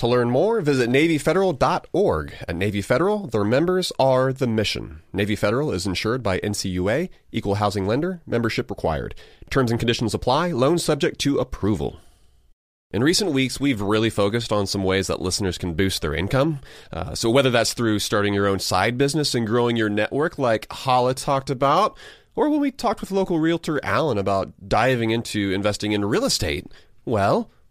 To learn more, visit NavyFederal.org. At Navy Federal, their members are the mission. Navy Federal is insured by NCUA, equal housing lender, membership required. Terms and conditions apply, loan subject to approval. In recent weeks, we've really focused on some ways that listeners can boost their income. Uh, so, whether that's through starting your own side business and growing your network, like Hala talked about, or when we talked with local realtor Alan about diving into investing in real estate, well,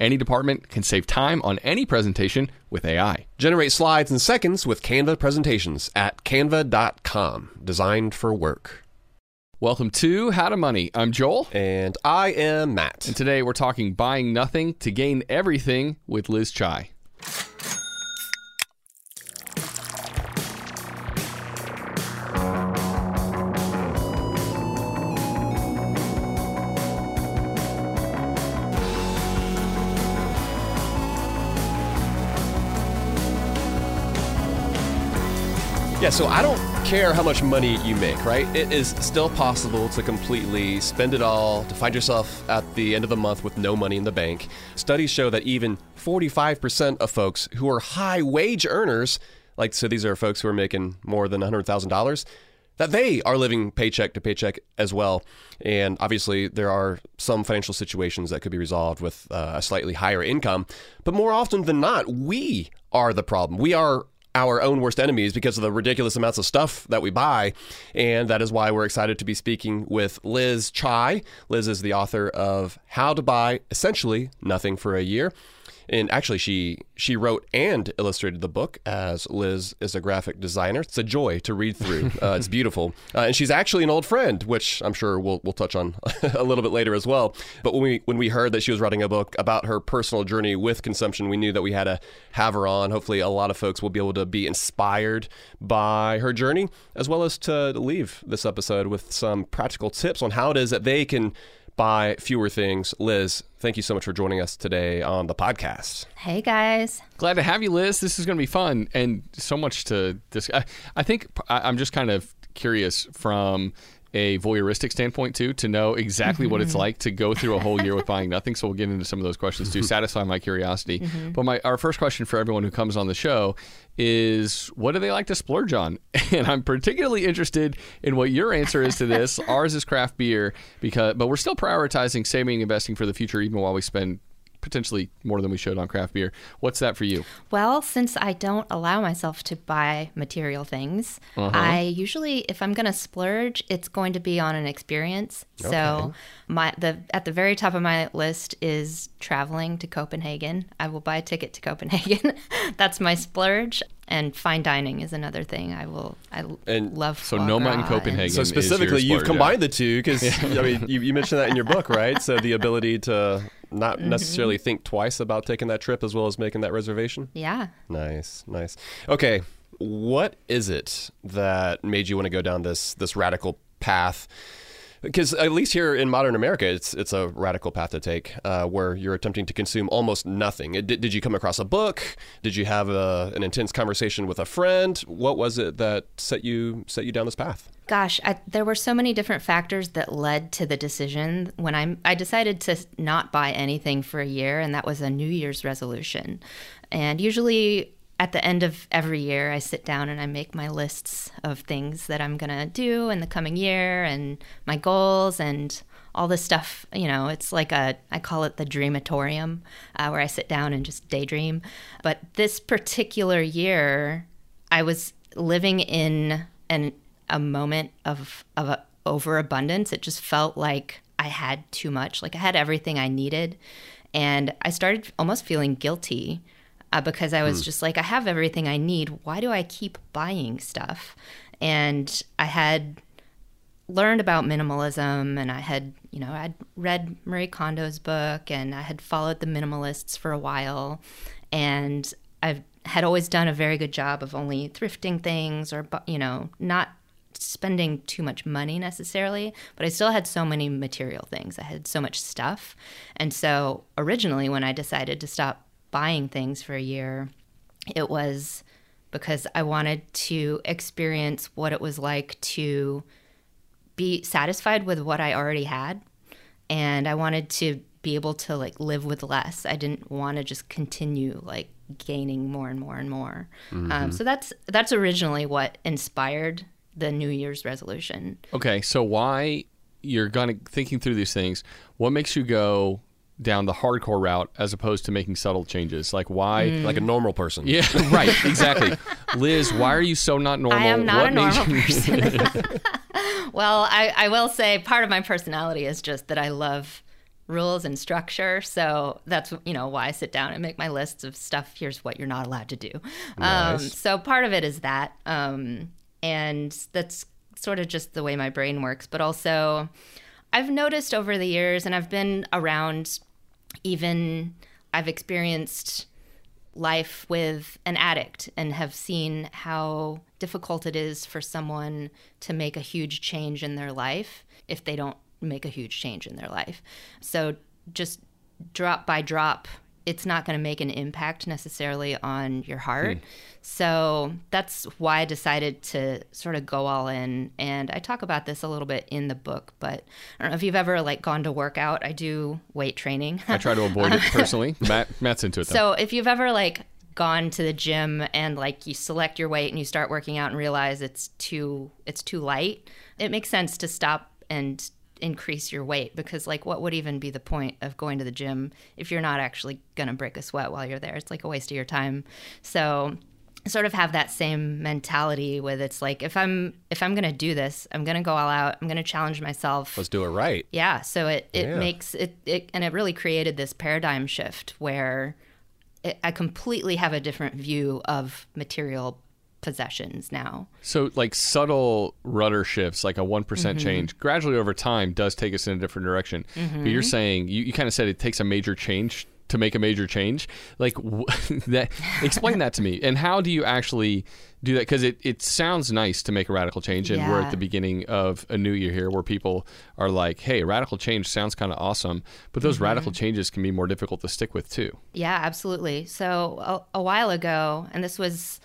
Any department can save time on any presentation with AI. Generate slides in seconds with Canva presentations at canva.com, designed for work. Welcome to How to Money. I'm Joel. And I am Matt. And today we're talking buying nothing to gain everything with Liz Chai. Yeah, so I don't care how much money you make, right? It is still possible to completely spend it all, to find yourself at the end of the month with no money in the bank. Studies show that even 45% of folks who are high wage earners, like, so these are folks who are making more than $100,000, that they are living paycheck to paycheck as well. And obviously, there are some financial situations that could be resolved with uh, a slightly higher income. But more often than not, we are the problem. We are our own worst enemies because of the ridiculous amounts of stuff that we buy. And that is why we're excited to be speaking with Liz Chai. Liz is the author of How to Buy Essentially Nothing for a Year and actually she she wrote and illustrated the book as Liz is a graphic designer. It's a joy to read through. Uh, it's beautiful, uh, and she's actually an old friend, which I'm sure we'll we'll touch on a little bit later as well. But when we when we heard that she was writing a book about her personal journey with consumption, we knew that we had to have her on. Hopefully, a lot of folks will be able to be inspired by her journey, as well as to leave this episode with some practical tips on how it is that they can buy fewer things. Liz, thank you so much for joining us today on the podcast. Hey guys. Glad to have you, Liz. This is going to be fun and so much to discuss. I think I'm just kind of curious from a voyeuristic standpoint too to know exactly mm-hmm. what it's mm-hmm. like to go through a whole year with buying nothing. So we'll get into some of those questions to satisfy my curiosity. Mm-hmm. But my our first question for everyone who comes on the show is what do they like to splurge on? And I'm particularly interested in what your answer is to this. Ours is craft beer because but we're still prioritizing saving and investing for the future even while we spend potentially more than we should on craft beer. What's that for you? Well, since I don't allow myself to buy material things, uh-huh. I usually, if I'm going to splurge, it's going to be on an experience. Okay. So, my the at the very top of my list is traveling to Copenhagen. I will buy a ticket to Copenhagen. That's my splurge. And fine dining is another thing I will. I and love. So Noma in Copenhagen. So specifically, you've combined yeah. the two because I mean you, you mentioned that in your book, right? So the ability to not mm-hmm. necessarily think twice about taking that trip as well as making that reservation? Yeah. Nice, nice. Okay, what is it that made you want to go down this this radical path? Because at least here in modern America, it's it's a radical path to take, uh, where you're attempting to consume almost nothing. Did, did you come across a book? Did you have a, an intense conversation with a friend? What was it that set you set you down this path? Gosh, I, there were so many different factors that led to the decision when I I decided to not buy anything for a year, and that was a New Year's resolution. And usually at the end of every year, I sit down and I make my lists of things that I'm going to do in the coming year and my goals and all this stuff. You know, it's like a, I call it the dreamatorium, uh, where I sit down and just daydream. But this particular year, I was living in an, a moment of, of a overabundance. It just felt like I had too much, like I had everything I needed. And I started almost feeling guilty uh, because I was hmm. just like, I have everything I need. Why do I keep buying stuff? And I had learned about minimalism and I had, you know, I'd read Marie Kondo's book and I had followed the minimalists for a while. And I had always done a very good job of only thrifting things or, you know, not spending too much money necessarily, but I still had so many material things. I had so much stuff. And so originally, when I decided to stop buying things for a year, it was because I wanted to experience what it was like to be satisfied with what I already had. And I wanted to be able to like live with less. I didn't want to just continue like gaining more and more and more. Um, mm-hmm. Um, so that's that's originally what inspired the New Year's resolution. Okay, so why you're gonna thinking through these things? What makes you go? Down the hardcore route as opposed to making subtle changes? Like why? Mm. Like a normal person. Yeah, right. Exactly. Liz, why are you so not normal? I am not what a normal you- person. well, I, I will say part of my personality is just that I love rules and structure. So that's you know why I sit down and make my lists of stuff. Here's what you're not allowed to do. Um, nice. Um, so part of it is that, um, and that's sort of just the way my brain works. But also, I've noticed over the years, and I've been around even I've experienced life with an addict and have seen how difficult it is for someone to make a huge change in their life if they don't make a huge change in their life. So just drop by drop it's not going to make an impact necessarily on your heart. Hmm. So that's why I decided to sort of go all in. And I talk about this a little bit in the book, but I don't know if you've ever like gone to work out. I do weight training. I try to avoid it personally. Matt, Matt's into it. Though. So if you've ever like gone to the gym and like you select your weight and you start working out and realize it's too it's too light, it makes sense to stop and increase your weight because like what would even be the point of going to the gym if you're not actually going to break a sweat while you're there? It's like a waste of your time. So sort of have that same mentality with it's like if i'm if i'm going to do this i'm going to go all out i'm going to challenge myself. Let's do it right. Yeah so it it yeah. makes it, it and it really created this paradigm shift where it, i completely have a different view of material possessions now. So, like subtle rudder shifts, like a one mm-hmm. change, gradually over time does take us in a different direction. Mm-hmm. But you're saying you, you kind of said it takes a major change to make a major change. Like that, explain that to me. And how do you actually do that? Because it, it sounds nice to make a radical change, and yeah. we're at the beginning of a new year here, where people are like, "Hey, radical change sounds kind of awesome," but those mm-hmm. radical changes can be more difficult to stick with too. Yeah, absolutely. So a, a while ago, and this was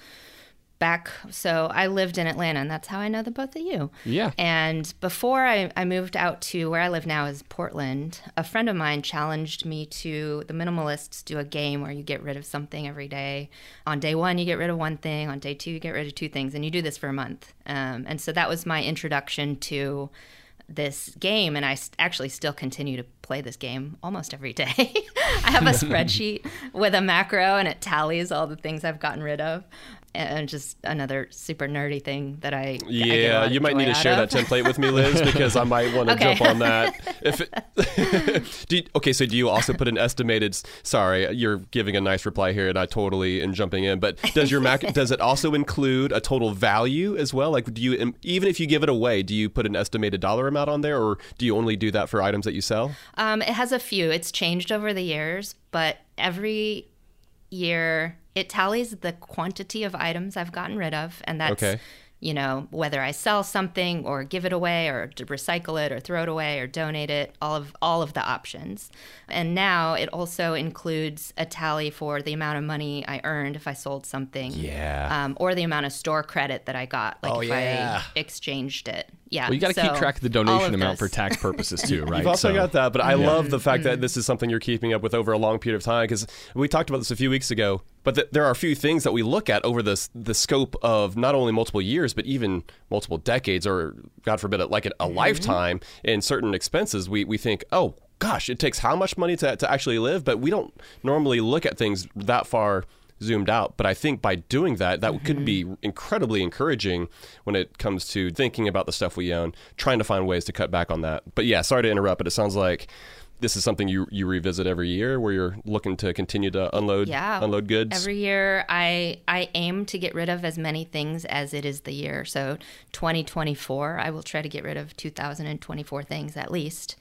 back. So i lived in atlanta and that's how i know the both of you. Yeah. And before I, I moved out to where i live now is portland a friend of mine challenged me to the minimalists do a game where you get rid of something every day. On day one you get rid of one thing. On day two you get rid of two things and you do this for a month. Um, and so that was my introduction to this game and I actually still continue to play this game almost every day. I have a spreadsheet with a macro and it tallies all the things I've gotten rid of and just another super nerdy thing that I yeah I you might need to share of. that template with me Liz because I might want to okay. jump on that if it, you, okay so do you also put an estimated sorry you're giving a nice reply here and I totally am jumping in but does your Mac does it also include a total value as well like do you even if you give it away do you put an estimated dollar amount on there or do you only do that for items that you sell um, it has a few it's changed over the years but every year it tallies the quantity of items I've gotten rid of, and that's okay. You know, whether I sell something or give it away or to recycle it or throw it away or donate it, all of all of the options. And now it also includes a tally for the amount of money I earned if I sold something. Yeah. Um, or the amount of store credit that I got, like Oh, if yeah. I exchanged it. Yeah. Well, you got to so keep track of the donation of amount for tax purposes too, right? You've also So- got that, but I love the fact Mm-hmm. that this is something you're keeping up with over a long period of time because we talked about this a few weeks ago. But th- there are a few things that we look at over this the scope of not only multiple years, but even multiple decades, or God forbid, like a, a Mm-hmm. lifetime. In certain expenses, we we think, oh gosh, it takes how much money to to actually live, but we don't normally look at things that far zoomed out. But I think by doing that, that could be incredibly encouraging when it comes to thinking about the stuff we own, trying to find ways to cut back on that. But yeah, sorry to interrupt, but it sounds like this is something you you revisit every year where you're looking to continue to unload yeah unload goods. every year i i aim to get rid of as many things as it is the year so 2024 i will try to get rid of 2024 things at least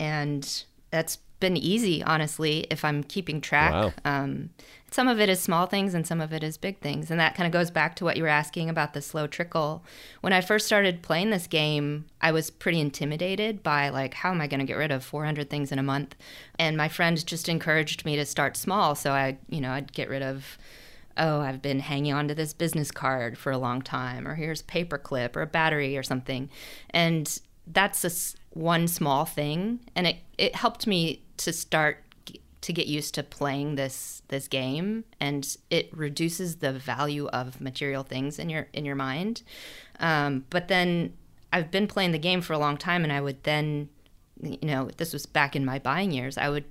and that's been easy honestly if i'm keeping track Wow. um, some of it is small things and some of it is big things. And that kind of goes back to what you were asking about the slow trickle. When i first started playing this game i was pretty intimidated by like how am i going to get rid of 400 things in a month? And my friend just encouraged me to start small. So i you know i'd get rid of oh i've been hanging on to this business card for a long time or here's a paper clip or a battery or something. And that's a one small thing. And it, it helped me to start to get used to playing this this game and it reduces the value of material things in your in your mind. Um, but then i've been playing the game for a long time and i would then you know this was back in my buying years i would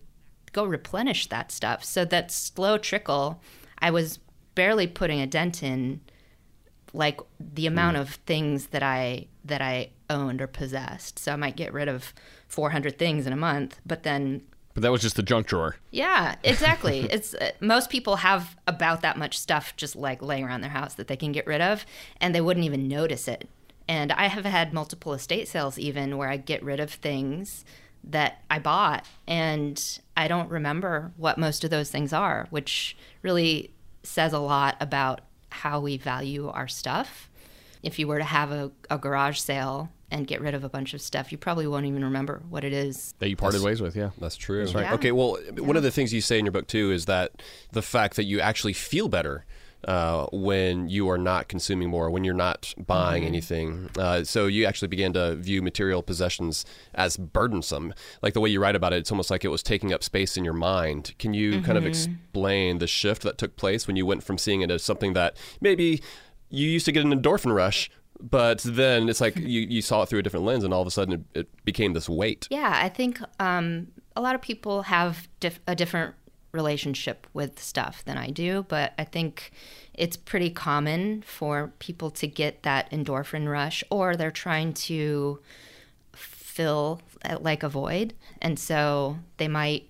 go replenish that stuff. So that slow trickle i was barely putting a dent in like the amount of things that I that I owned or possessed. So I might get rid of 400 things in a month, but then But that was just the junk drawer. yeah, exactly. it's uh, most people have about that much stuff just like laying around their house that they can get rid of and they wouldn't even notice it. And I have had multiple estate sales even where I get rid of things that I bought and I don't remember what most of those things are, which really says a lot about how we value our stuff. If you were to have a, a garage sale and get rid of a bunch of stuff, you probably won't even remember what it is. That you parted ways with, yeah. That's true. right. Okay, well, one of the things you say in your book too is that the fact that you actually feel better uh, when you are not consuming more, when you're not buying Mm-hmm. anything. Uh, so you actually began to view material possessions as burdensome. Like the way you write about it, it's almost like it was taking up space in your mind. Can you kind Mm-hmm. of explain the shift that took place when you went from seeing it as something that maybe you used to get an endorphin rush? But then it's like you, you saw it through a different lens, and all of a sudden it, it became this weight. Yeah, I think um, a lot of people have dif- a different relationship with stuff than I do, but I think it's pretty common for people to get that endorphin rush or they're trying to fill uh, like a void. And so they might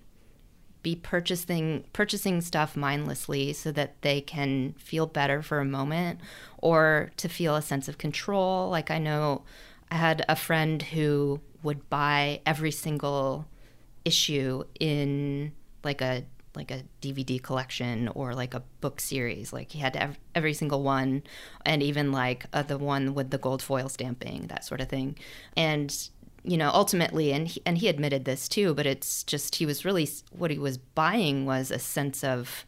be purchasing purchasing stuff mindlessly so that they can feel better for a moment or to feel a sense of control like i know i had a friend who would buy every single issue in like a like a DVD collection or like a book series. Like he had ev- every single one, and even like uh, the one with the gold foil stamping, that sort of thing. And you know, ultimately, and he, and he admitted this too, but it's just he was really what he was buying was a sense of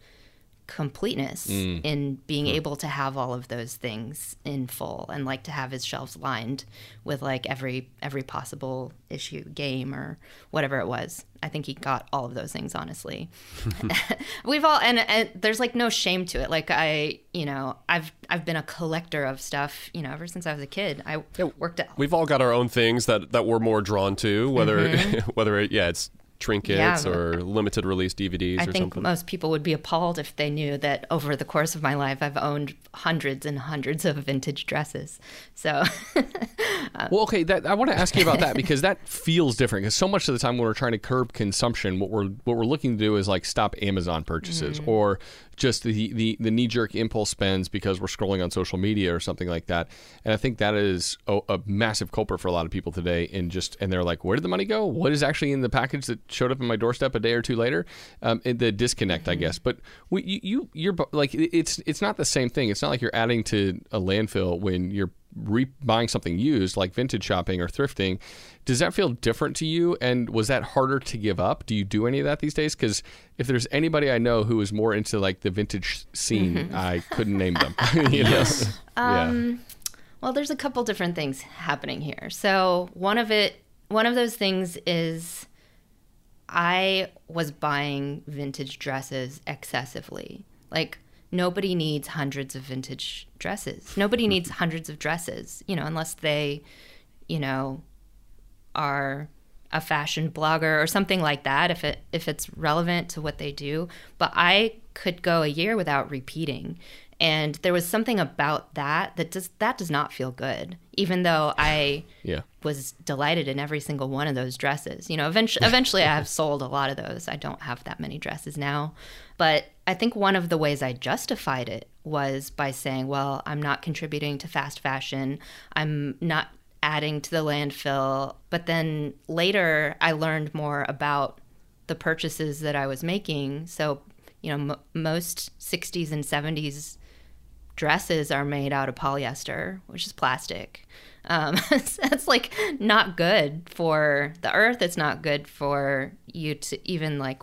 completeness mm. in being able to have all of those things in full and like to have his shelves lined with like every every possible issue game or whatever it was. I think he got all of those things honestly. We've all and, and there's like no shame to it. Like i you know i've i've been a collector of stuff you know ever since i was a kid. I worked at We've all got our own things that, that we're more drawn to, whether mm-hmm. whether it, yeah, it's trinkets. Yeah. or limited release DVDs I or think something. most people would be appalled if they knew that over the course of my life, I've owned hundreds and hundreds of vintage dresses. So, uh, Well, okay, that I want to ask you about that because that feels different. Because so much of the time when we're trying to curb consumption, what we're what we're looking to do is like stop Amazon purchases mm-hmm. or just the the, the knee jerk impulse spends because we're scrolling on social media or something like that. And I think that is a, a massive culprit for a lot of people today. And just and they're like, where did the money go? What is actually in the package that showed up on my doorstep a day or two later. Um, the disconnect, mm-hmm. I guess. But we, you, you, you're like it's it's not the same thing. It's not like you're adding to a landfill when you're re- buying something used, like vintage shopping or thrifting. Does that feel different to you? And was that harder to give up? Do you do any of that these days? Because if there's anybody I know who is more into like the vintage scene, mm-hmm. I couldn't name them. yes. Um, yeah. Well, there's a couple different things happening here. So one of it, one of those things is I was buying vintage dresses excessively. Like nobody needs hundreds of vintage dresses. Nobody hmm. needs hundreds of dresses, you know, unless they, you know, are a fashion blogger or something like that if it if it's relevant to what they do. But i could go a year without repeating. And there was something about that that does that does not feel good even though i yeah. was delighted in every single one of those dresses. You know eventually eventually i have sold a lot of those. I don't have that many dresses now. But i think one of the ways i justified it was by saying well i'm not contributing to fast fashion i'm not adding to the landfill. But then later, I learned more about the purchases that I was making. So, you know, m- most 60s and 70s dresses are made out of polyester, which is plastic. Um, that's like not good for the earth. It's not good for you to even like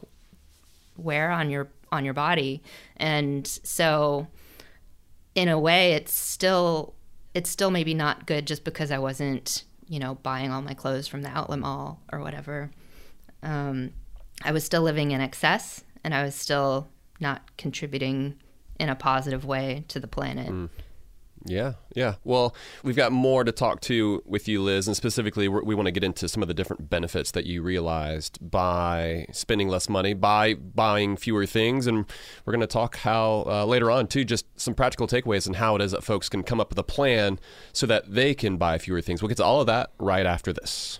wear on your on your body. And so, in a way, it's still it's still maybe not good just because I wasn't, you know, buying all my clothes from the outlet mall or whatever. Um, I was still living in excess and I was still not contributing in a positive way to the planet. Mm. Yeah, yeah. Well, we've got more to talk to with you, Liz, and specifically, we want to get into some of the different benefits that you realized by spending less money, by buying fewer things, and we're going to talk how uh, later on too, just some practical takeaways and how it is that folks can come up with a plan so that they can buy fewer things. We'll get to all of that right after this.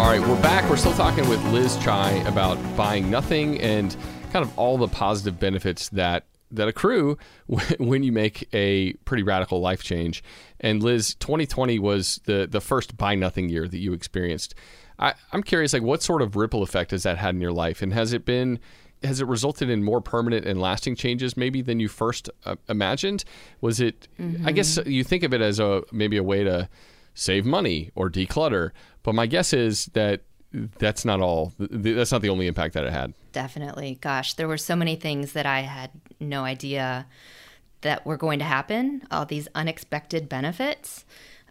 All right, we're back. We're still talking with Liz Chai about buying nothing and kind of all the positive benefits that that accrue when you make a pretty radical life change. And Liz, 2020 was the the first buy nothing year that you experienced. I, I'm curious, like, what sort of ripple effect has that had in your life, and has it been has it resulted in more permanent and lasting changes maybe than you first uh, imagined? Was it? Mm-hmm. I guess you think of it as a maybe a way to save money or declutter, but my guess is that that's not all. That's not the only impact that it had. Definitely. Gosh, there were so many things that I had no idea that were going to happen. All these unexpected benefits.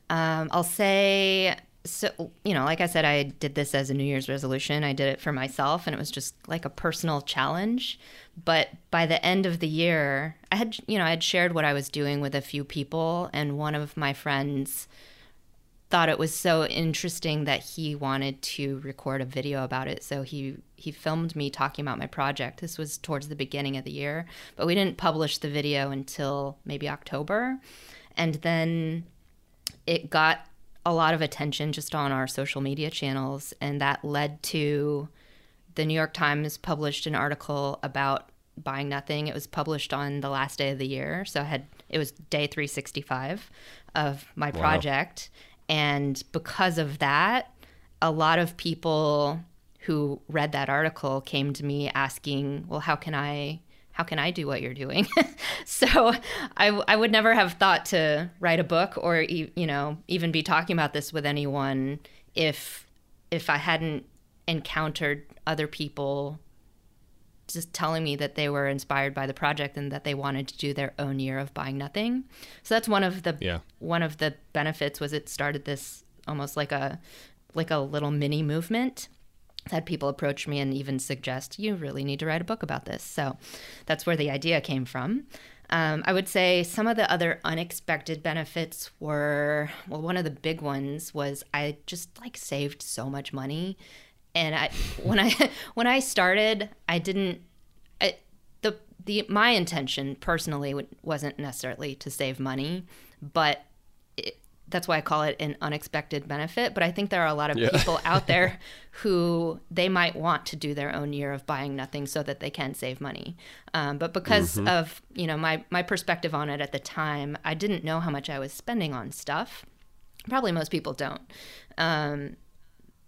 Um, I'll say so you know like i said i did this as a new year's resolution i did it for myself and it was just like a personal challenge but by the end of the year i had you know i had shared what i was doing with a few people and one of my friends thought it was so interesting that he wanted to record a video about it. So he he filmed me talking about my project. This was towards the beginning of the year, but we didn't publish the video until maybe October. And then it got a lot of attention just on our social media channels and that led to the New York Times published an article about buying nothing. It was published on the last day of the year, so I had it was day 365 of my wow. project and because of that, a lot of people who read that article came to me asking, "Well, how can I how can I do what you're doing?" so I, I would never have thought to write a book or you know even be talking about this with anyone if if I hadn't encountered other people just telling me that they were inspired by the project and that they wanted to do their own year of buying nothing. So that's one of the yeah. one of the benefits was it started this almost like a like a little mini movement. Had people approach me and even suggest you really need to write a book about this. So that's where the idea came from. Um, I would say some of the other unexpected benefits were well, one of the big ones was I just like saved so much money and I when I when I started, I didn't. I, the the my intention personally wasn't necessarily to save money, but it, that's why I call it an unexpected benefit. But I think there are a lot of yeah. people out there who they might want to do their own year of buying nothing so that they can save money. Um, but because mm-hmm. of you know my my perspective on it at the time, I didn't know how much I was spending on stuff. Probably most people don't. Um,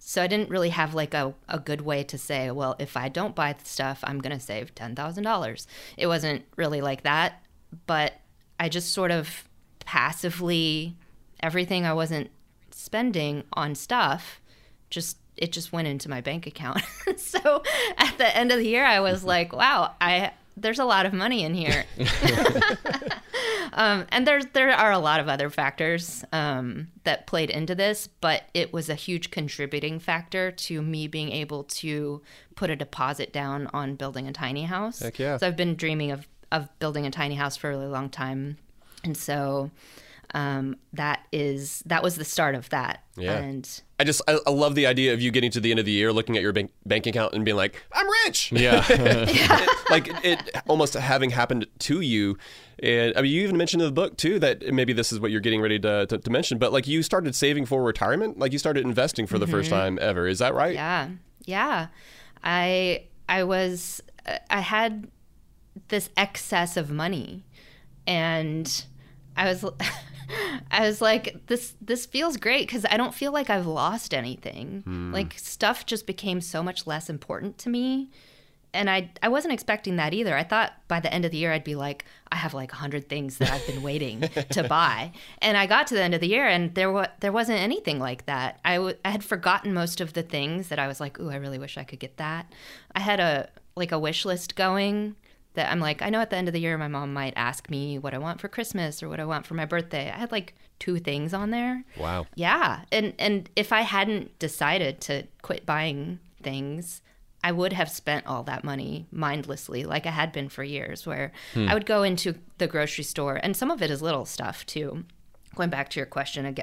so I didn't really have like a, a good way to say, well, if I don't buy the stuff, I'm going to save $10,000. It wasn't really like that, but I just sort of passively, everything I wasn't spending on stuff, just it just went into my bank account. so at the end of the year, I was mm-hmm. like, wow, I there's a lot of money in here. um, and there's there are a lot of other factors um, that played into this, but it was a huge contributing factor to me being able to put a deposit down on building a tiny house. Heck yeah! So I've been dreaming of of building a tiny house for a really long time, and so um, that is that was the start of that. Yeah. And I just I, I, love the idea of you getting to the end of the year, looking at your bank, bank account, and being like, "I'm rich." Yeah. yeah. like it almost having happened to you. And I mean, you even mentioned in the book too that maybe this is what you're getting ready to, to, to mention, but like you started saving for retirement, like you started investing for the mm-hmm. first time ever. Is that right? Yeah. Yeah. I I was I had this excess of money, and I was. I was like, this this feels great because I don't feel like I've lost anything. Mm. Like stuff just became so much less important to me. And I I wasn't expecting that either. I thought by the end of the year I'd be like, I have like hundred things that I've been waiting to buy. And I got to the end of the year and there was there wasn't anything like that. I, w- I had forgotten most of the things that I was like, ooh, I really wish I could get that. I had a like a wish list going that I'm like, I know at the end of the year my mom might ask me what I want for Christmas or what I want for my birthday. I had like two things on there. Wow. Yeah. And and if I hadn't decided to quit buying things, I would have spent all that money mindlessly like I had been for years where hmm. I would go into the grocery store and some of it is little stuff too going back to your question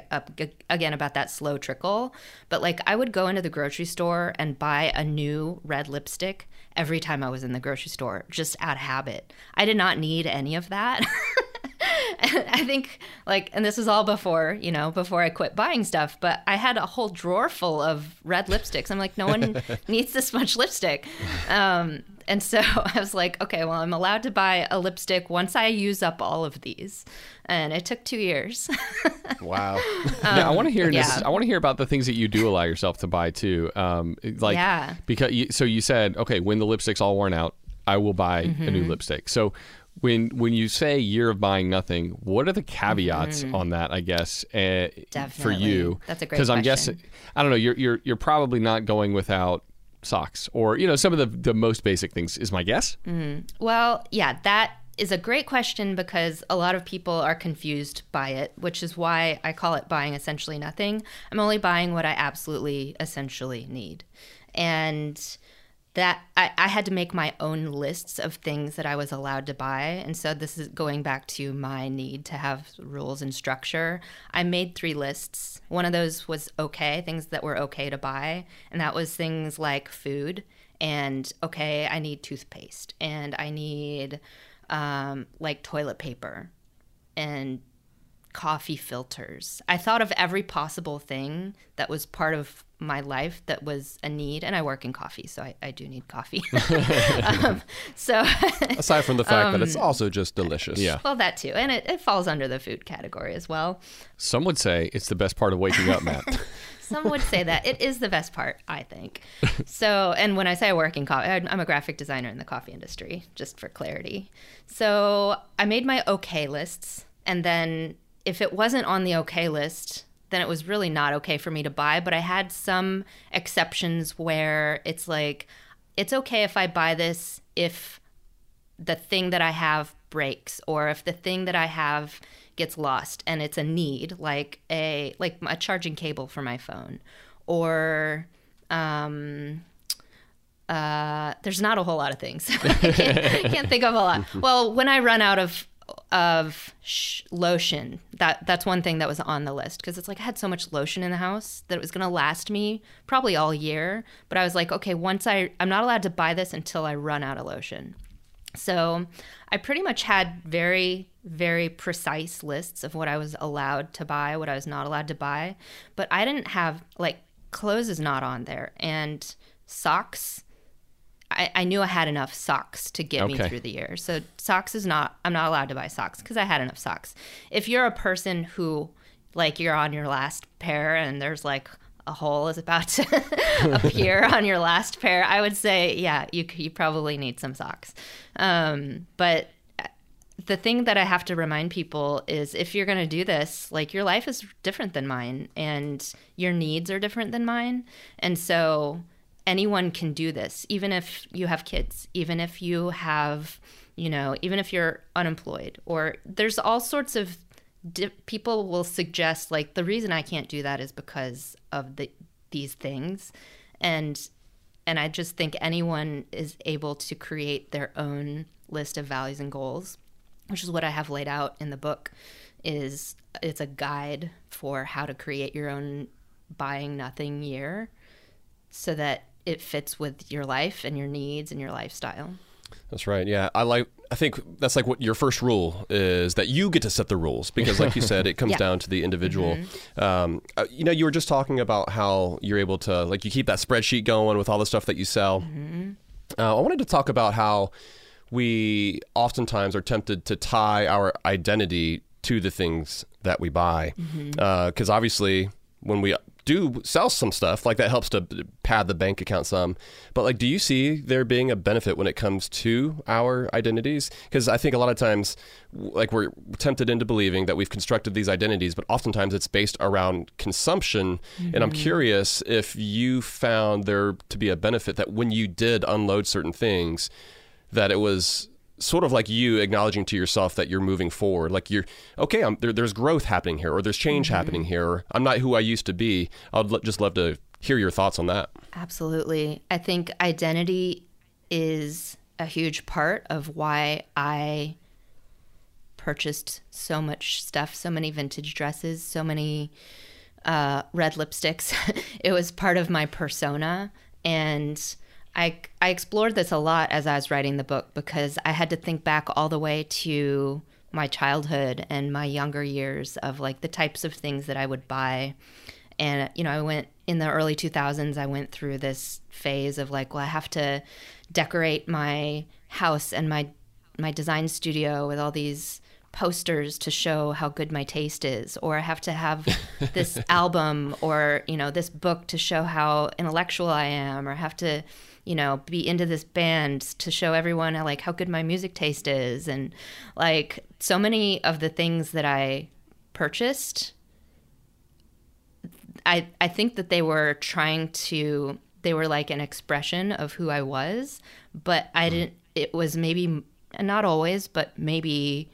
again about that slow trickle, but like I would go into the grocery store and buy a new red lipstick every time I was in the grocery store, just out of habit. I did not need any of that. I think like, and this is all before, you know, before I quit buying stuff, but I had a whole drawer full of red lipsticks. I'm like, no one needs this much lipstick. Um, And so I was like, okay, well, I'm allowed to buy a lipstick once I use up all of these. And it took two years. wow. yeah, I want to hear. This, yeah. I want to hear about the things that you do allow yourself to buy too. Um, like, Yeah. because you, so you said, okay, when the lipstick's all worn out, I will buy a Mm-hmm. new lipstick. So when when you say year of buying nothing, what are the caveats on that? I guess uh, for Mm-hmm. You, That's a great Because I'm guessing, I don't know, you're you're you're probably not going without socks or you know some of the the most basic things is my guess. Mm-hmm. Well, yeah, that is a great question because a lot of people are confused by it, which is why I call it buying essentially nothing. I'm only buying what I absolutely essentially need. And that I, I had to make my own lists of things that I was allowed to buy. And so this is going back to my need to have rules and structure. I made three lists. One of those was okay, things that were okay to buy. And that was things like food and okay, I need toothpaste and I need um, like toilet paper and coffee filters. I thought of every possible thing that was part of my life that was a need, and I work in coffee, so I, I do need coffee. um, so, Aside from the fact that it's Um, also just delicious. Yeah. well, that too, and it, it falls under the food category as well. Some would say it's the best part of waking up, Matt. Some would say that it is the best part, I think. So, and when I say I work in coffee, I'm a graphic designer in the coffee industry, just for clarity. So, I made my okay lists, and then if it wasn't on the okay list, then it was really not okay for me to buy. But I had some exceptions where it's like, it's okay if I buy this if the thing that I have breaks or if the thing that I have gets lost and it's a need like a like a charging cable for my phone or um uh there's not a whole lot of things I can't, can't think of a lot well when I run out of of sh- lotion that that's one thing that was on the list because it's like I had so much lotion in the house that it was going to last me probably all year but I was like okay once I I'm not allowed to buy this until I run out of lotion so I pretty much had very, very precise lists of what I was allowed to buy, what I was not allowed to buy. But I didn't have, like, clothes is not on there. And socks, I, I knew I had enough socks to get me through the year. So socks is not, I'm not allowed to buy socks because I had enough socks. If you're a person who, like, you're on your last pair and there's like, a hole is about to appear on your last pair, I would say, yeah, you you probably need some socks. Um, but the thing that I have to remind people is if you're going to do this, like your life is different than mine and your needs are different than mine. And so anyone can do this, even if you have kids, even if you have, you know, even if you're unemployed, or there's all sorts of di- people will suggest like the reason I can't do that is because of the these things. And and I just think anyone is able to create their own list of values and goals, which is what I have laid out in the book. Is it's a guide for how to create your own buying nothing year, so that it fits with your life and your needs and your lifestyle. That's right. Yeah, I like. I think that's like what your first rule is that you get to set the rules because, like you said, it comes Yeah. down to the individual. Um, uh, you know, you were just talking about how you're able to like you keep that spreadsheet going with all the stuff that you sell. Uh, I wanted to talk about how we oftentimes are tempted to tie our identity to the things that we buy, because obviously when we do sell some stuff like that helps to pad the bank account some. But like do you see there being a benefit when it comes to our identities? Because i think a lot of times like we're tempted into believing that we've constructed these identities but oftentimes it's based around consumption. And i'm mm-hmm. curious if you found there to be a benefit that when you did unload certain things that it was sort of like you acknowledging to yourself that you're moving forward like you're okay I'm, there, there's growth happening here or there's change happening here or i'm not who i used to be i'd lo- just love to hear your thoughts on that Absolutely. I think identity is a huge part of why I purchased so much stuff, so many vintage dresses, so many uh, red lipsticks. it was part of my persona. And I, I explored this a lot as I was writing the book because I had to think back all the way to my childhood and my younger years of like the types of things that I would buy. And, you know, I went in the early 2000s, I went through this phase of like, well, I have to decorate my house and my my design studio with all these posters to show how good my taste is or i have to have this album or you know this book to show how intellectual i am or I have to you know be into this band to show everyone like how good my music taste is. And like so many of the things that i purchased i i think that they were trying to they were like an expression of who i was but i mm-hmm. didn't it was maybe not always but maybe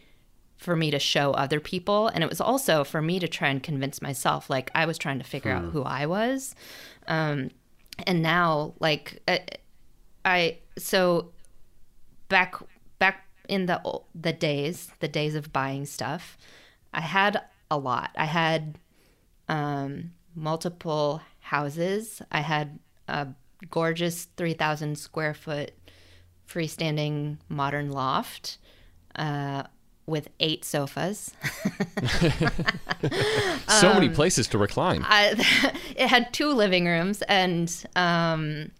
for me to show other people. And it was also for me to try and convince myself like i was trying to figure out hmm. who i was. Um, and now like I, I so back back in the the days the days of buying stuff i had a lot i had um, multiple houses i had a gorgeous 3000 square foot freestanding modern loft uh, with eight sofas. so many places to recline. I, it had two living rooms, and um,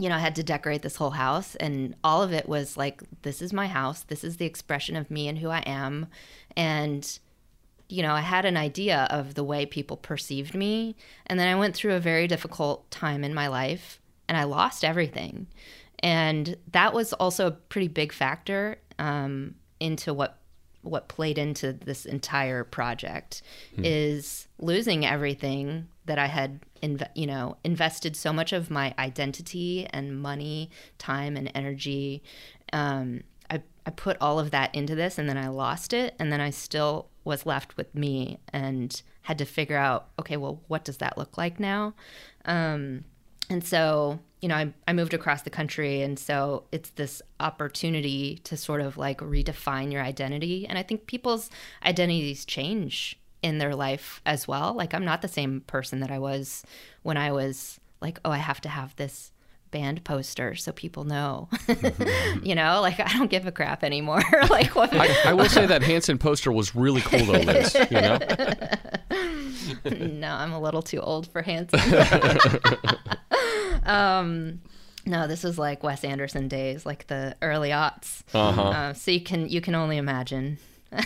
you know, I had to decorate this whole house, and all of it was like, "This is my house. This is the expression of me and who I am," and you know, I had an idea of the way people perceived me, and then I went through a very difficult time in my life, and I lost everything, and that was also a pretty big factor um, into what what played into this entire project is losing everything that I had inv- you know invested so much of my identity and money, time and energy. Um, I I put all of that into this, and then I lost it, and then I still was left with me and had to figure out okay, well, what does that look like now? Um, and so, you know, I, I moved across the country. And so it's this opportunity to sort of like redefine your identity. And I think people's identities change in their life as well. Like, I'm not the same person that I was when I was like, oh, I have to have this band poster so people know. you know, like I don't give a crap anymore. like what I, I will say that Hanson poster was really cool though, Liz. You know, no, I'm a little too old for Hanson. um, no, this was like Wes Anderson days, like the early aughts. Uh-huh. Uh, so you can you can only imagine.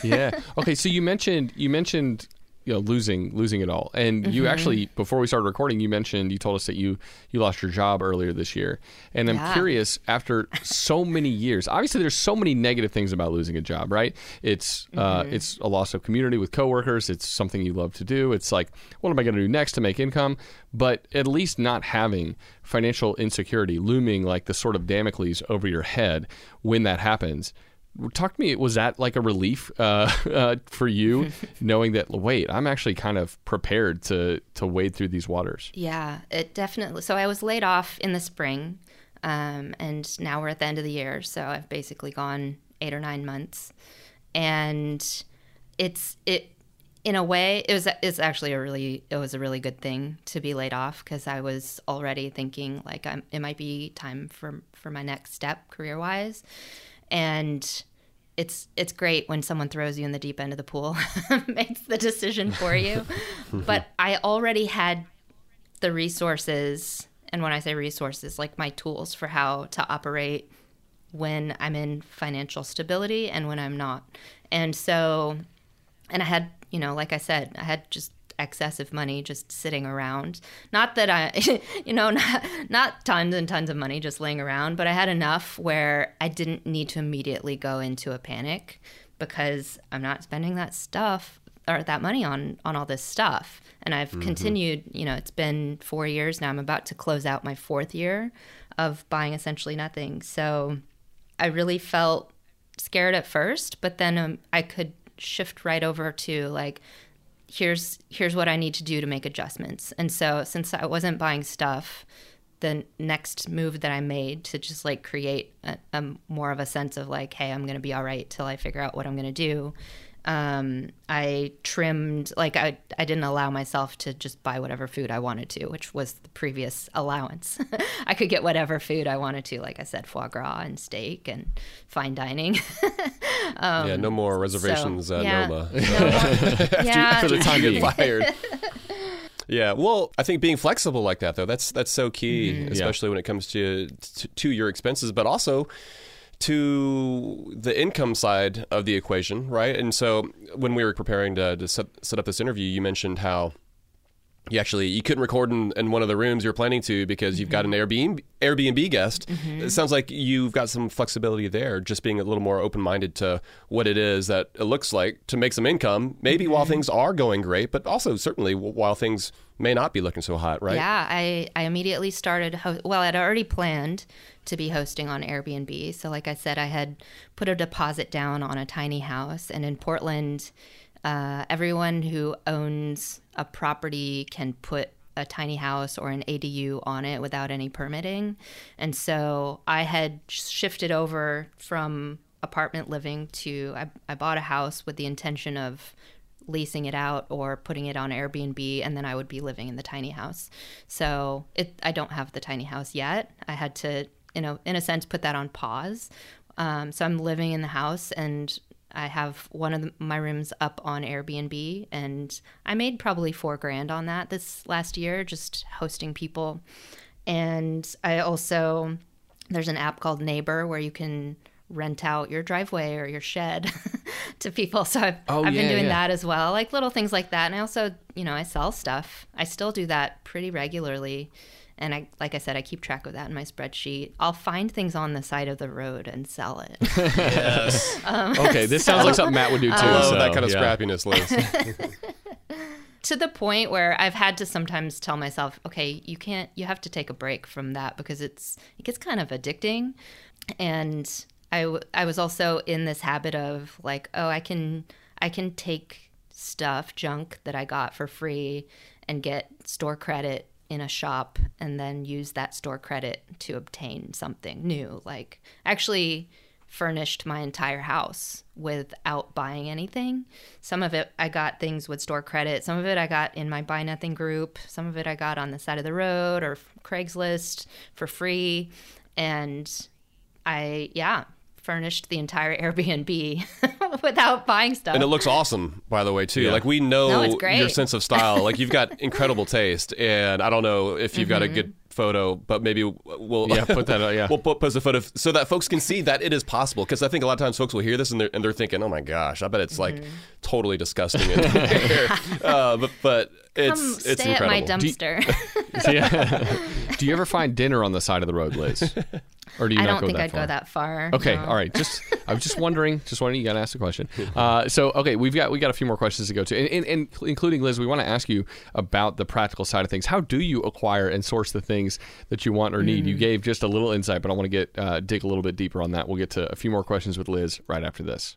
Yeah. Okay, so you mentioned you mentioned you know losing losing it all, and you actually before we started recording, you mentioned you told us that you you lost your job earlier this year, and I'm Yeah. curious after so many years. Obviously, there's so many negative things about losing a job, right? It's uh, it's a loss of community with coworkers. It's something you love to do. It's like, what am I going to do next to make income? But at least not having financial insecurity looming like the sort of Damocles over your head when that happens talk to me was that like a relief uh, uh, for you knowing that wait i'm actually kind of prepared to to wade through these waters Yeah, it definitely. So I was laid off in the spring, um, and now we're at the end of the year. So I've basically gone eight or nine months, and it's it. In a way, it was it's actually a really it was a really good thing to be laid off because I was already thinking like I'm, it might be time for for my next step career wise, and it's it's great when someone throws you in the deep end of the pool, makes the decision for you. but I already had the resources, and when I say resources, like my tools for how to operate when I'm in financial stability and when I'm not. And so, and I had, you know, like I said, I had just excessive money just sitting around. Not that I, you know, not, not tons and tons of money just laying around, but I had enough where I didn't need to immediately go into a panic because I'm not spending that stuff or that money on on all this stuff. And I've continued, you know, it's been 4 years now. I'm about to close out my fourth year of buying essentially nothing. So I really felt scared at first, but then um, I could shift right over to like here's here's what I need to do to make adjustments. And so since I wasn't buying stuff, the next move that I made to just like create a, a more of a sense of like, hey, I'm gonna be all right till I figure out what I'm gonna do. Um, I trimmed like I I didn't allow myself to just buy whatever food I wanted to, which was the previous allowance. I could get whatever food I wanted to, like I said, foie gras and steak and fine dining. yeah, no more reservations Um, so, at yeah. Noma. No more- yeah, for the time being Fired. Yeah, well, I think being flexible like that though, that's that's so key, especially when it comes to, to to your expenses, but also to the income side of the equation, right? And so when we were preparing to, to set, set up this interview, you mentioned how you actually you couldn't record in, in one of the rooms you're planning to because you've got an Airbnb Airbnb guest. It sounds like you've got some flexibility there, just being a little more open minded to what it is that it looks like to make some income, maybe while things are going great, but also certainly while things may not be looking so hot, right? Yeah, I, I immediately started. Ho- well, I'd already planned to be hosting on Airbnb. So, like I said, I had put a deposit down on a tiny house. And in Portland, uh, everyone who owns a property can put a tiny house or an ADU on it without any permitting. And so I had shifted over from apartment living to, I, I bought a house with the intention of leasing it out or putting it on Airbnb, and then I would be living in the tiny house. So it, I don't have the tiny house yet. I had to, you know, in a sense, put that on pause. Um, so I'm living in the house, and I have one of the, my rooms up on Airbnb, and I made probably four grand on that this last year, just hosting people. And I also there's an app called Neighbor where you can rent out your driveway or your shed to people. So I've, Oh, I've been doing yeah. that as well, like little things like that. And I also, you know, I sell stuff. I still do that pretty regularly. And I, like I said, I keep track of that in my spreadsheet. I'll find things on the side of the road and sell it. Yes. Um, okay, this sounds like something Matt would do too. I love so, that kind of yeah. scrappiness, Liz. to the point where I've had to sometimes tell myself, okay, you can't, you have to take a break from that because it's, it gets kind of addicting. And I, w- I was also in this habit of like, oh, I can, I can take stuff, junk that I got for free and get store credit in a shop and then use that store credit to obtain something new. Like, actually, furnished my entire house without buying anything. Some of it I got things with store credit. Some of it I got in my buy nothing group. Some of it I got on the side of the road or Craigslist for free. And I, yeah, furnished the entire Airbnb without buying stuff. And it looks awesome, by the way, too. Yeah. Like we know No, your sense of style. Like you've got incredible taste, and I don't know if you've got a Mm-hmm. good photo, but maybe we'll Yeah, put that. Uh, yeah. we'll po- post a photo so that folks can see that it is possible. Because I think a lot of times folks will hear this and they're and they're thinking, "Oh my gosh, I bet it's like Mm-hmm. totally disgusting." In uh, but but it's Come it's stay at my incredible. dumpster. Yeah. do you ever find dinner on the side of the road, Liz? Or do you I not don't go think that I'd far? go that far. Okay, no. all right. Just I was just wondering. Just wondering. You got to ask the question. Uh, so okay, we've got we got a few more questions to go to, and, and, and including Liz. We want to ask you about the practical side of things. How do you acquire and source the things that you want or need? Mm. You gave just a little insight, but I want to get uh, dig a little bit deeper on that. We'll get to a few more questions with Liz right after this.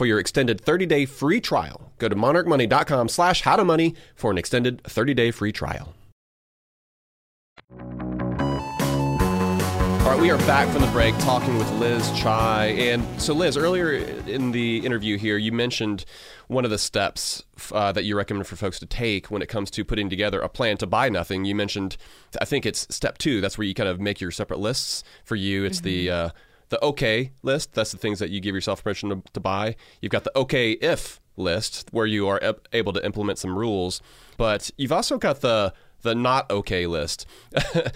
for your extended 30-day free trial. Go to monarchmoney.com slash howtomoney for an extended 30-day free trial. All right, we are back from the break talking with Liz Chai. And so, Liz, earlier in the interview here, you mentioned one of the steps uh, that you recommend for folks to take when it comes to putting together a plan to buy nothing. You mentioned, I think it's step two. That's where you kind of make your separate lists for you. It's mm-hmm. the uh, the okay list. That's the things that you give yourself permission to, to buy. You've got the okay if list where you are able to implement some rules, but you've also got the the not okay list.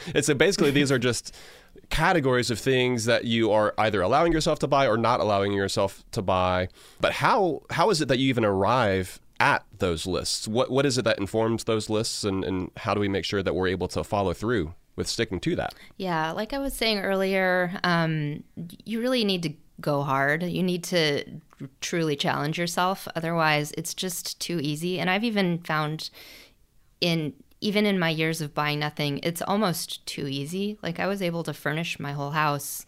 it's basically these are just categories of things that you are either allowing yourself to buy or not allowing yourself to buy. But how how is it that you even arrive at those lists? What what is it that informs those lists and, and how do we make sure that we're able to follow through with sticking to that. Yeah, like I was saying earlier, um, you really need to go hard. You need to truly challenge yourself. Otherwise, it's just too easy. And I've even found in even in my years of buying nothing, it's almost too easy. Like I was able to furnish my whole house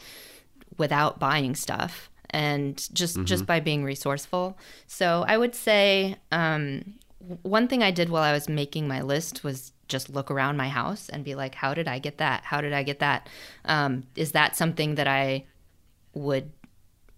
without buying stuff and just mm-hmm. just by being resourceful. So I would say um, one thing I did while I was making my list was just look around my house and be like, how did I get that? How did I get that? Um, is that something that I would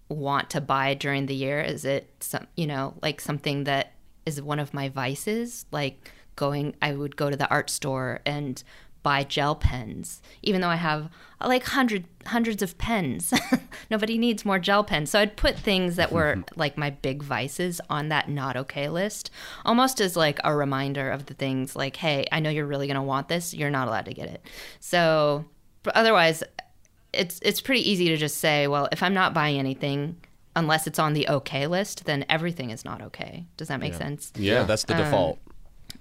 want to buy during the year? Is it some, you know, like something that is one of my vices? Like going, I would go to the art store and buy gel pens, even though I have like hundred hundreds of pens. Nobody needs more gel pens. So I'd put things that were like my big vices on that not okay list, almost as like a reminder of the things like, hey, I know you're really gonna want this. You're not allowed to get it. So, but otherwise, it's it's pretty easy to just say, well, if I'm not buying anything. Unless it's on the okay list, then everything is not okay. Does that make yeah. sense? Yeah, that's the um, default.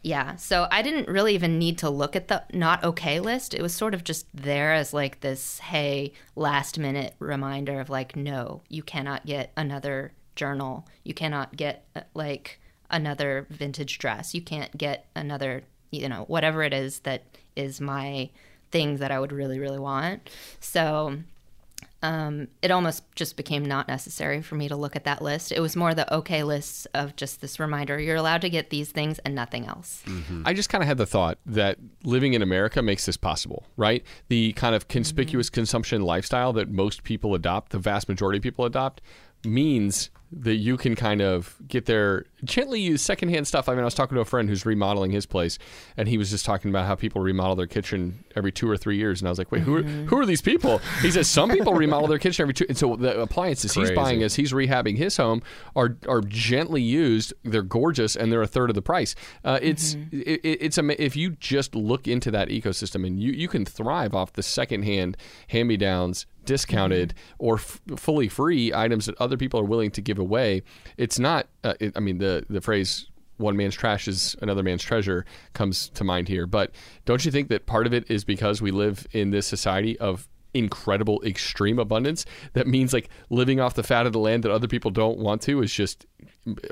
Yeah. So I didn't really even need to look at the not okay list. It was sort of just there as like this, hey, last minute reminder of like, no, you cannot get another journal. You cannot get uh, like another vintage dress. You can't get another, you know, whatever it is that is my thing that I would really, really want. So um, it almost just became not necessary for me to look at that list. It was more the okay list of just this reminder you're allowed to get these things and nothing else. Mm-hmm. I just kind of had the thought that living in America makes this possible, right? The kind of conspicuous mm-hmm. consumption lifestyle that most people adopt, the vast majority of people adopt, means that you can kind of get there gently use secondhand stuff. I mean, I was talking to a friend who's remodeling his place, and he was just talking about how people remodel their kitchen every two or three years. And I was like, wait, who are, mm-hmm. who are these people? He says some people remodel their kitchen every two. And so the appliances Crazy. he's buying as he's rehabbing his home are are gently used. They're gorgeous, and they're a third of the price. Uh, it's mm-hmm. it, it's a, if you just look into that ecosystem, and you you can thrive off the secondhand hand me downs discounted mm-hmm. or f- fully free items that other people are willing to give away. It's not. Uh, it, I mean, the the phrase "one man's trash is another man's treasure" comes to mind here. But don't you think that part of it is because we live in this society of incredible extreme abundance that means like living off the fat of the land that other people don't want to is just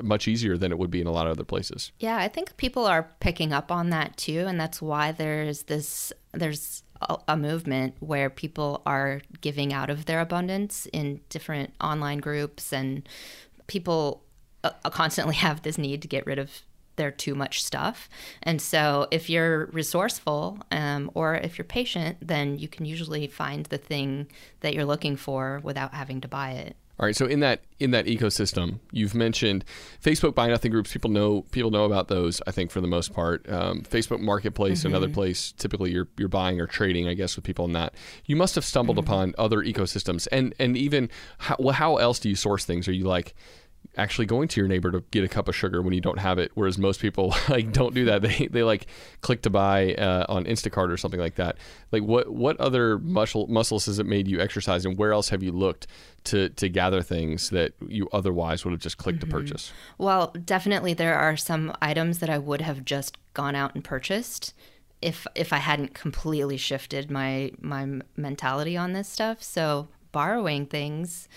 much easier than it would be in a lot of other places. Yeah, I think people are picking up on that too and that's why there's this there's a, movement where people are giving out of their abundance in different online groups and people uh, constantly have this need to get rid of they're too much stuff. And so if you're resourceful um, or if you're patient, then you can usually find the thing that you're looking for without having to buy it. All right. So in that in that ecosystem, you've mentioned Facebook buy nothing groups. People know people know about those. I think for the most part, um, Facebook Marketplace, mm-hmm. another place. Typically, you're you're buying or trading, I guess, with people in that. You must have stumbled mm-hmm. upon other ecosystems, and and even how, well, how else do you source things? Are you like actually going to your neighbor to get a cup of sugar when you don't have it. Whereas most people like don't do that. They they like click to buy uh, on Instacart or something like that. Like what what other muscle muscles has it made you exercise, and where else have you looked to to gather things that you otherwise would have just clicked mm-hmm. to purchase? Well, definitely there are some items that I would have just gone out and purchased if if I hadn't completely shifted my my mentality on this stuff. So borrowing things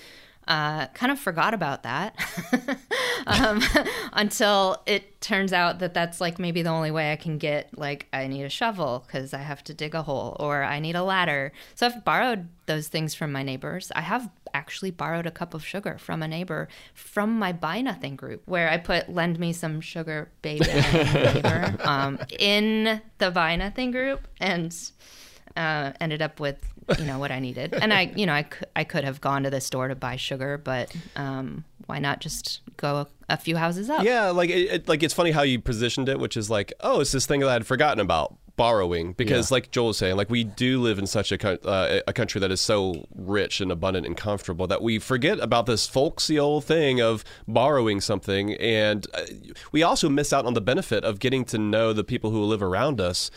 uh, kind of forgot about that um, until it turns out that that's like maybe the only way I can get like I need a shovel because I have to dig a hole or I need a ladder. So I've borrowed those things from my neighbors. I have actually borrowed a cup of sugar from a neighbor from my buy nothing group where I put lend me some sugar baby neighbor um, in the buy nothing group and uh, ended up with you know what I needed, and I you know I could I could have gone to the store to buy sugar, but um, why not just go a, a, few houses up? Yeah, like it, it, like it's funny how you positioned it, which is like oh, it's this thing that I'd forgotten about borrowing because yeah. like Joel was saying like we do live in such a, uh, a country that is so rich and abundant and comfortable that we forget about this folksy old thing of borrowing something and uh, we also miss out on the benefit of getting to know the people who live around us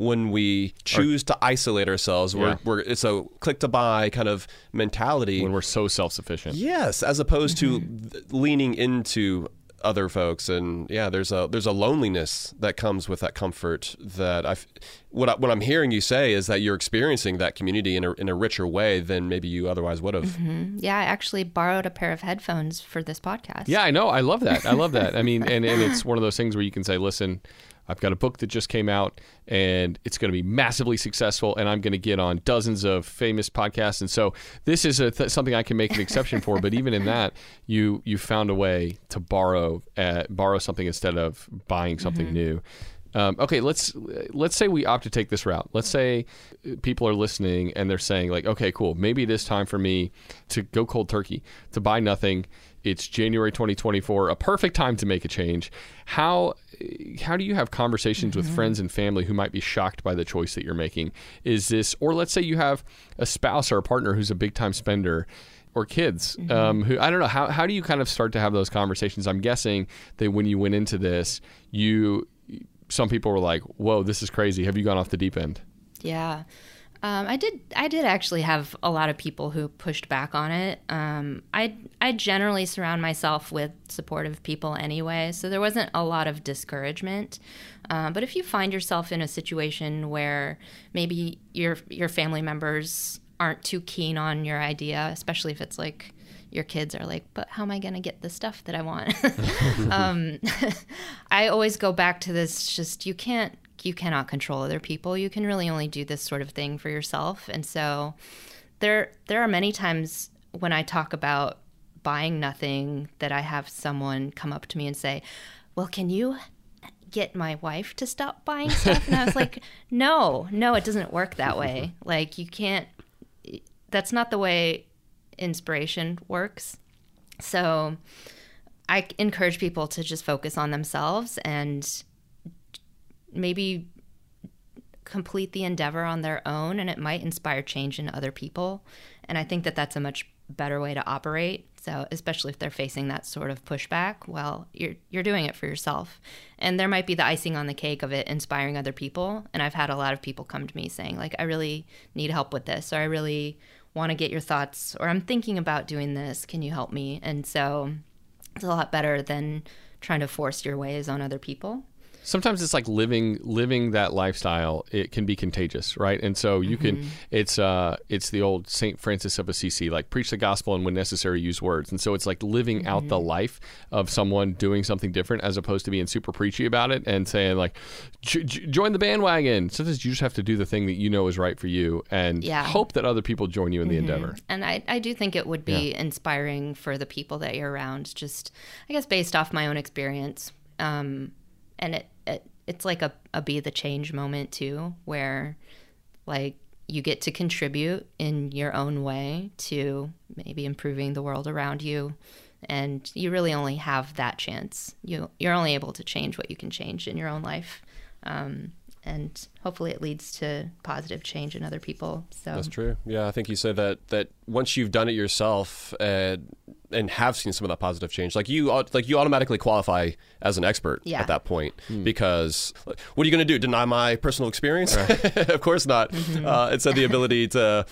when we choose to isolate ourselves. We're, yeah. we're it's a click to buy kind of mentality. When we're so self sufficient. Yes, as opposed mm-hmm. to leaning into other folks and yeah there's a there's a loneliness that comes with that comfort that I what I, what I'm hearing you say is that you're experiencing that community in a in a richer way than maybe you otherwise would have. Mm-hmm. Yeah, I actually borrowed a pair of headphones for this podcast. Yeah, I know. I love that. I love that. I mean, and and it's one of those things where you can say, listen, I've got a book that just came out and it's going to be massively successful and I'm going to get on dozens of famous podcasts and so this is th- something I can make an exception for but even in that you you found a way to borrow uh, borrow something instead of buying something mm-hmm. new. Um, okay, let's let's say we opt to take this route. Let's say people are listening and they're saying like, okay, cool, maybe it is time for me to go cold turkey, to buy nothing. It's January 2024, a perfect time to make a change. How how do you have conversations mm-hmm. with friends and family who might be shocked by the choice that you're making? Is this, or let's say you have a spouse or a partner who's a big time spender or kids mm-hmm. um, who I don't know how how do you kind of start to have those conversations? I'm guessing that when you went into this, you some people were like, "Whoa, this is crazy. Have you gone off the deep end?" Yeah. Um, I did. I did actually have a lot of people who pushed back on it. Um, I I generally surround myself with supportive people anyway, so there wasn't a lot of discouragement. Uh, but if you find yourself in a situation where maybe your your family members aren't too keen on your idea, especially if it's like your kids are like, but how am I going to get the stuff that I want? um, I always go back to this just you can't you cannot control other people. You can really only do this sort of thing for yourself. And so there there are many times when I talk about buying nothing that I have someone come up to me and say, "Well, can you get my wife to stop buying stuff?" And I was like, "No, no, it doesn't work that way. Like you can't that's not the way inspiration works." So I encourage people to just focus on themselves and maybe complete the endeavor on their own and it might inspire change in other people. And I think that that's a much better way to operate. So, especially if they're facing that sort of pushback, well, you're you're doing it for yourself. And there might be the icing on the cake of it inspiring other people. And I've had a lot of people come to me saying like I really need help with this or I really want to get your thoughts or I'm thinking about doing this. Can you help me? And so it's a lot better than trying to force your ways on other people sometimes it's like living living that lifestyle it can be contagious right and so you mm-hmm. can it's uh it's the old saint francis of assisi like preach the gospel and when necessary use words and so it's like living mm-hmm. out the mm-hmm. life of someone doing something different as opposed to being super preachy about it and saying like join the bandwagon sometimes you just have to do the thing that you know is right for you and yeah. hope that other people join you in the mm-hmm. endeavor and I, I do think it would be yeah. inspiring for the people that you're around just i guess based off my own experience um, and it, it it's like a, a be the change moment too, where like you get to contribute in your own way to maybe improving the world around you. And you really only have that chance. You you're only able to change what you can change in your own life. Um, and hopefully it leads to positive change in other people so. That's true. Yeah i think you said that that once you've done it yourself uh, and have seen some of that positive change like you like you automatically qualify as an expert Yeah. at that point because what are you going to do deny my personal experience? Of course not. Uh, it's the ability to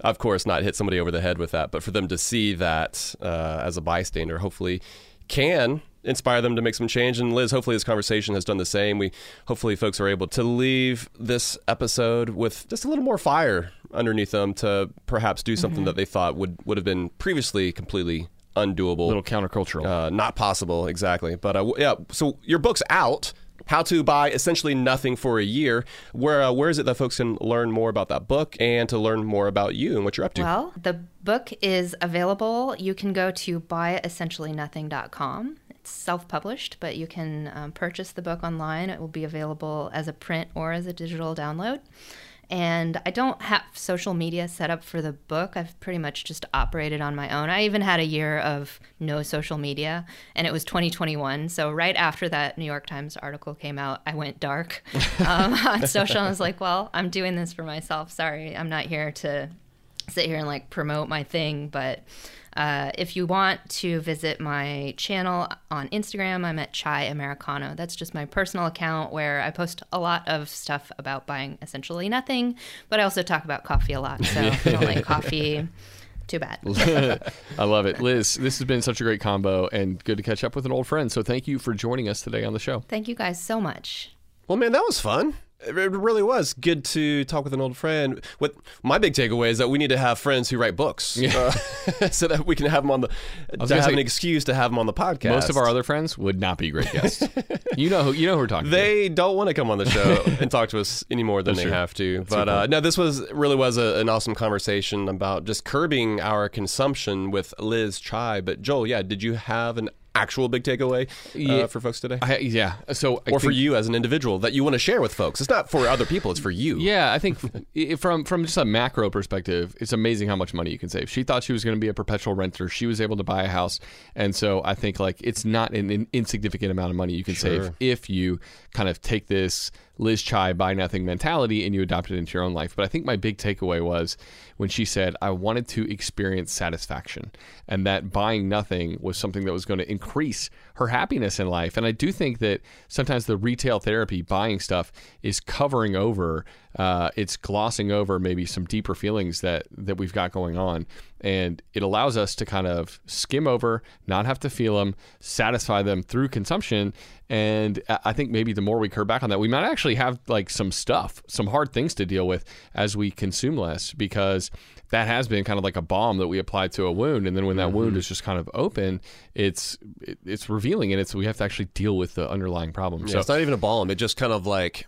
of course not hit somebody over the head with that but for them to see that uh, as a bystander hopefully can inspire them to make some change. And liz hopefully this conversation has done the same. We hopefully folks are able to leave this episode with just a little more fire underneath them to perhaps do something that they thought would would have been previously completely undoable. A little countercultural. uh, not possible exactly. But uh, yeah so your book's out how to buy essentially nothing for a year. Where uh, where is it that folks can learn more about that book and to learn more about you and what you're up to? Well, the book is available. You can go to buyessentiallynothing.com. It's self published, but you can um, purchase the book online. It will be available as a print or as a digital download. And I don't have social media set up for the book. I've pretty much just operated on my own. I even had a year of no social media, and it was 2021. So, right after that New York Times article came out, I went dark um, on social. I was like, well, I'm doing this for myself. Sorry, I'm not here to sit here and like promote my thing but uh, if you want to visit my channel on instagram i'm at chai americano that's just my personal account where i post a lot of stuff about buying essentially nothing but i also talk about coffee a lot so if you don't like coffee too bad I love it. Liz, this has been such a great combo and good to catch up with an old friend. So thank you for joining us today on the show. thank you guys so much Well, man, that was fun. It really was good to talk with an old friend. What my big takeaway is that we need to have friends who write books, uh, so that we can have them on the to have say- an excuse to have them on the podcast. Most of our other friends would not be great guests. you know who you know who we're talking to. they don't want to come on the show and talk to us any more than they true. have to. a but uh, no, this was really was a, an awesome conversation about just curbing our consumption with Liz Chai. But Joel, yeah, did you have an actual big takeaway uh, Yeah. for folks today? I, yeah. So I or for you as an individual that you want to share with folks? It's not for other people; it's for you. Yeah, I think from from just a macro perspective, it's amazing how much money you can save. She thought she was going to be a perpetual renter. She was able to buy a house, and so I think like it's not an, an insignificant amount of money you can save if you kind of take this Liz Chai buy nothing mentality and you adopt it into your own life. But I think my big takeaway was when she said I wanted to experience satisfaction, and that buying nothing was something that was going to increase her happiness in life. And I do think that sometimes the retail therapy, buying stuff, is covering over, uh, it's glossing over maybe some deeper feelings that that we've got going on, and it allows us to kind of skim over, not have to feel them, satisfy them through consumption. And I think maybe the more we curb back on that, we might actually have like some stuff, some hard things to deal with as we consume less, because that has been kind of like a balm that we apply to a wound, and then when that wound is just kind of open, it's it's revealing, and it's we have to actually deal with the underlying problem. Yeah, so it's not even a balm. It just kind of like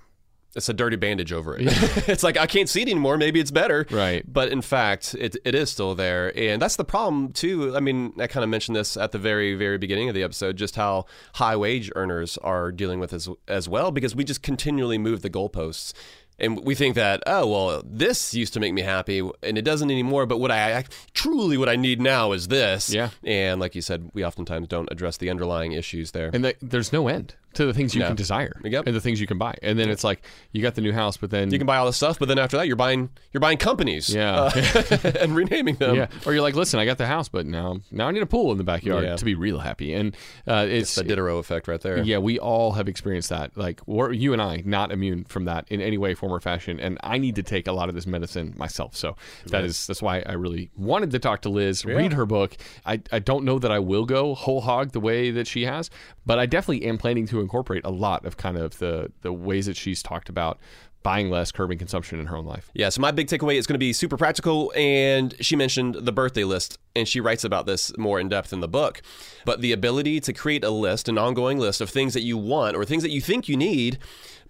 it's a dirty bandage over it. it's like I can't see it anymore. Maybe it's better. Right. But in fact, it, it is still there, and that's the problem too. I mean, I kind of mentioned this at the very very beginning of the episode, just how high wage earners are dealing with as as well, because we just continually move the goalposts. And we think that oh well this used to make me happy and it doesn't anymore but what I, I truly what I need now is this Yeah. and like you said we oftentimes don't address the underlying issues there and that, there's no end to the things you No. can desire Yep. and the things you can buy, and then it's like you got the new house, but then you can buy all this stuff, but then after that, you're buying you're buying companies, Yeah. uh, and renaming them. yeah, or you're like, listen, I got the house, but now now I need a pool in the backyard Yeah. to be real happy, and uh, it's the Diderot effect right there. Yeah, we all have experienced that. Like, we're, you and I, not immune from that in any way, form, or fashion. And I need to take a lot of this medicine myself. So that is that's why I really wanted to talk to Liz, read her book. I, I don't know that I will go whole hog the way that she has, but I definitely am planning to incorporate a lot of kind of the the ways that she's talked about buying less, curbing consumption in her own life. Yeah, so my big takeaway is going to be super practical. And she mentioned the birthday list, and she writes about this more in depth in the book. But the ability to create a list, an ongoing list of things that you want or things that you think you need,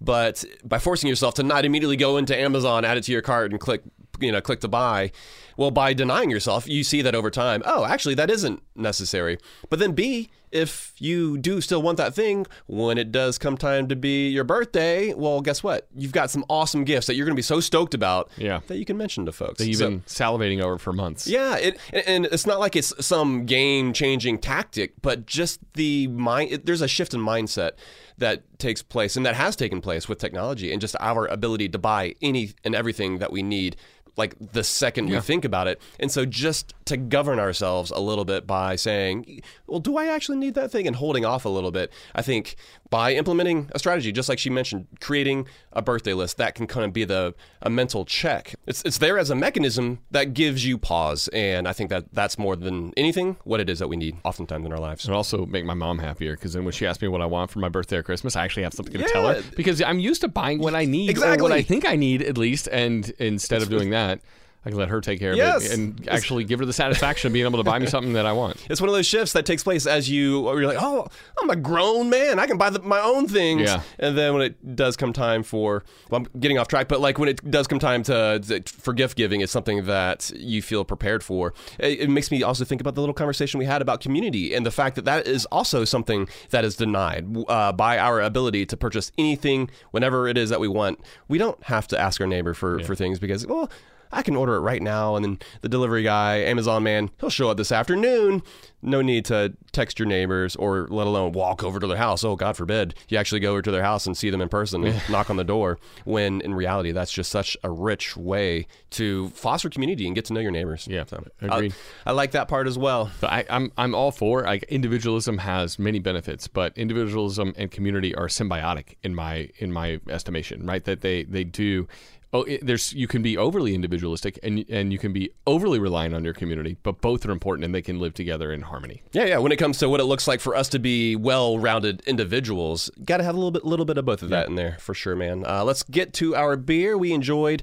but by forcing yourself to not immediately go into Amazon, add it to your cart, and click, you know, click to buy. Well, by denying yourself, you see that over time, oh, actually, that isn't necessary. But then B, if you do still want that thing, when it does come time to be your birthday, well, guess what? You've got some awesome gifts that you're going to be so stoked about Yeah. that you can mention to folks. That you've So- been salivating over for months. yeah, it, and it's not like it's some game-changing tactic, but just the mind. It, there's a shift in mindset that takes place, and that has taken place with technology, and just our ability to buy any and everything that we need, like the second we think about it. And so, just to govern ourselves a little bit by saying, "Well, do I actually need that thing?" and holding off a little bit. I think by implementing a strategy, just like she mentioned, creating a birthday list that can kind of be the a mental check. It's it's there as a mechanism that gives you pause, and I think that that's more than anything what it is that we need oftentimes in our lives. It also make my mom happier because then when she asks me what I want for my birthday or Christmas, I actually have something to tell her because I'm used to buying what I need or Exactly. what I think I need at least, and instead of doing that, I can let her take care of Yes. it and actually give her the satisfaction of being able to buy me something that I want. It's one of those shifts that takes place as you you're like, oh, I'm a grown man. I can buy the, my own things. Yeah. And then when it does come time for, well, I'm getting off track, but like when it does come time to, for gift giving, it's something that you feel prepared for. It, it makes me also think about the little conversation we had about community and the fact that that is also something that is denied uh, by our ability to purchase anything whenever it is that we want. We don't have to ask our neighbor for, for things because, well, I can order it right now, and then the delivery guy, Amazon man, he'll show up this afternoon. No need to text your neighbors or let alone walk over to their house. Oh, God forbid you actually go over to their house and see them in person and knock on the door. When in reality, that's just such a rich way to foster community and get to know your neighbors. Yeah, So, agreed. I, I like that part as well. But I, I'm I'm all for like individualism has many benefits, but individualism and community are symbiotic in my in my estimation, right? That they they do. Oh, it, there's you can be overly individualistic and and you can be overly reliant on your community, but both are important and they can live together in harmony. Yeah, yeah. When it comes to what it looks like for us to be well-rounded individuals, got to have a little bit, little bit of both of that in there for sure, man. Uh, let's get to our beer. We enjoyed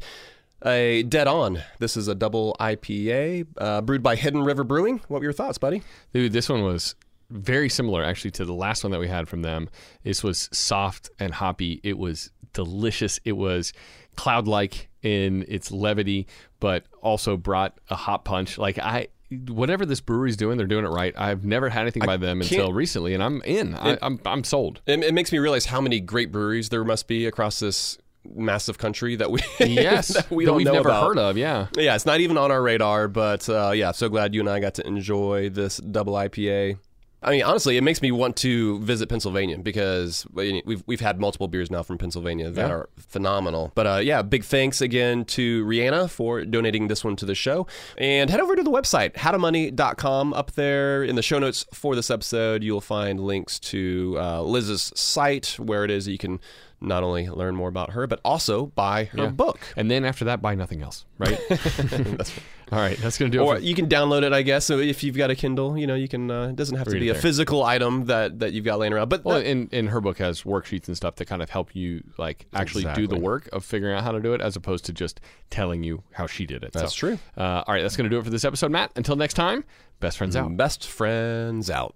a Dead On. This is a double IPA uh, brewed by Hidden River Brewing. What were your thoughts, buddy? Dude, this one was very similar actually to the last one that we had from them. This was soft and hoppy. It was delicious. It was cloud like in its levity, but also brought a hot punch. Like I whatever this brewery's doing, they're doing it right. I've never had anything by them until recently, and I'm in. I, I'm I'm sold. It, it makes me realize how many great breweries there must be across this massive country that we yes that we don't we've know never about. heard of. Yeah, Yeah, it's not even on our radar, but uh, yeah, so glad you and I got to enjoy this double IPA. I mean, honestly, it makes me want to visit Pennsylvania because we've we've had multiple beers now from Pennsylvania that Yeah. are phenomenal. But uh, yeah, big thanks again to Rihanna for donating this one to the show. And head over to the website, howtomoney.com. Up there in the show notes for this episode, you'll find links to uh, Liz's site where it is that you can not only learn more about her, but also buy her Yeah. book. and then after that, buy nothing else. Right. All right, that's gonna do it. Or for- you can download it, I guess. So if you've got a Kindle, you know, you can. Uh, it doesn't have to be a there. physical item that that you've got laying around. But Well, that- in, in her book has worksheets and stuff that kind of help you like actually do the work of figuring out how to do it, as opposed to just telling you how she did it. That's So, true. Uh, all right, that's going to do it for this episode, Matt. Until next time, best friends out. best friends out.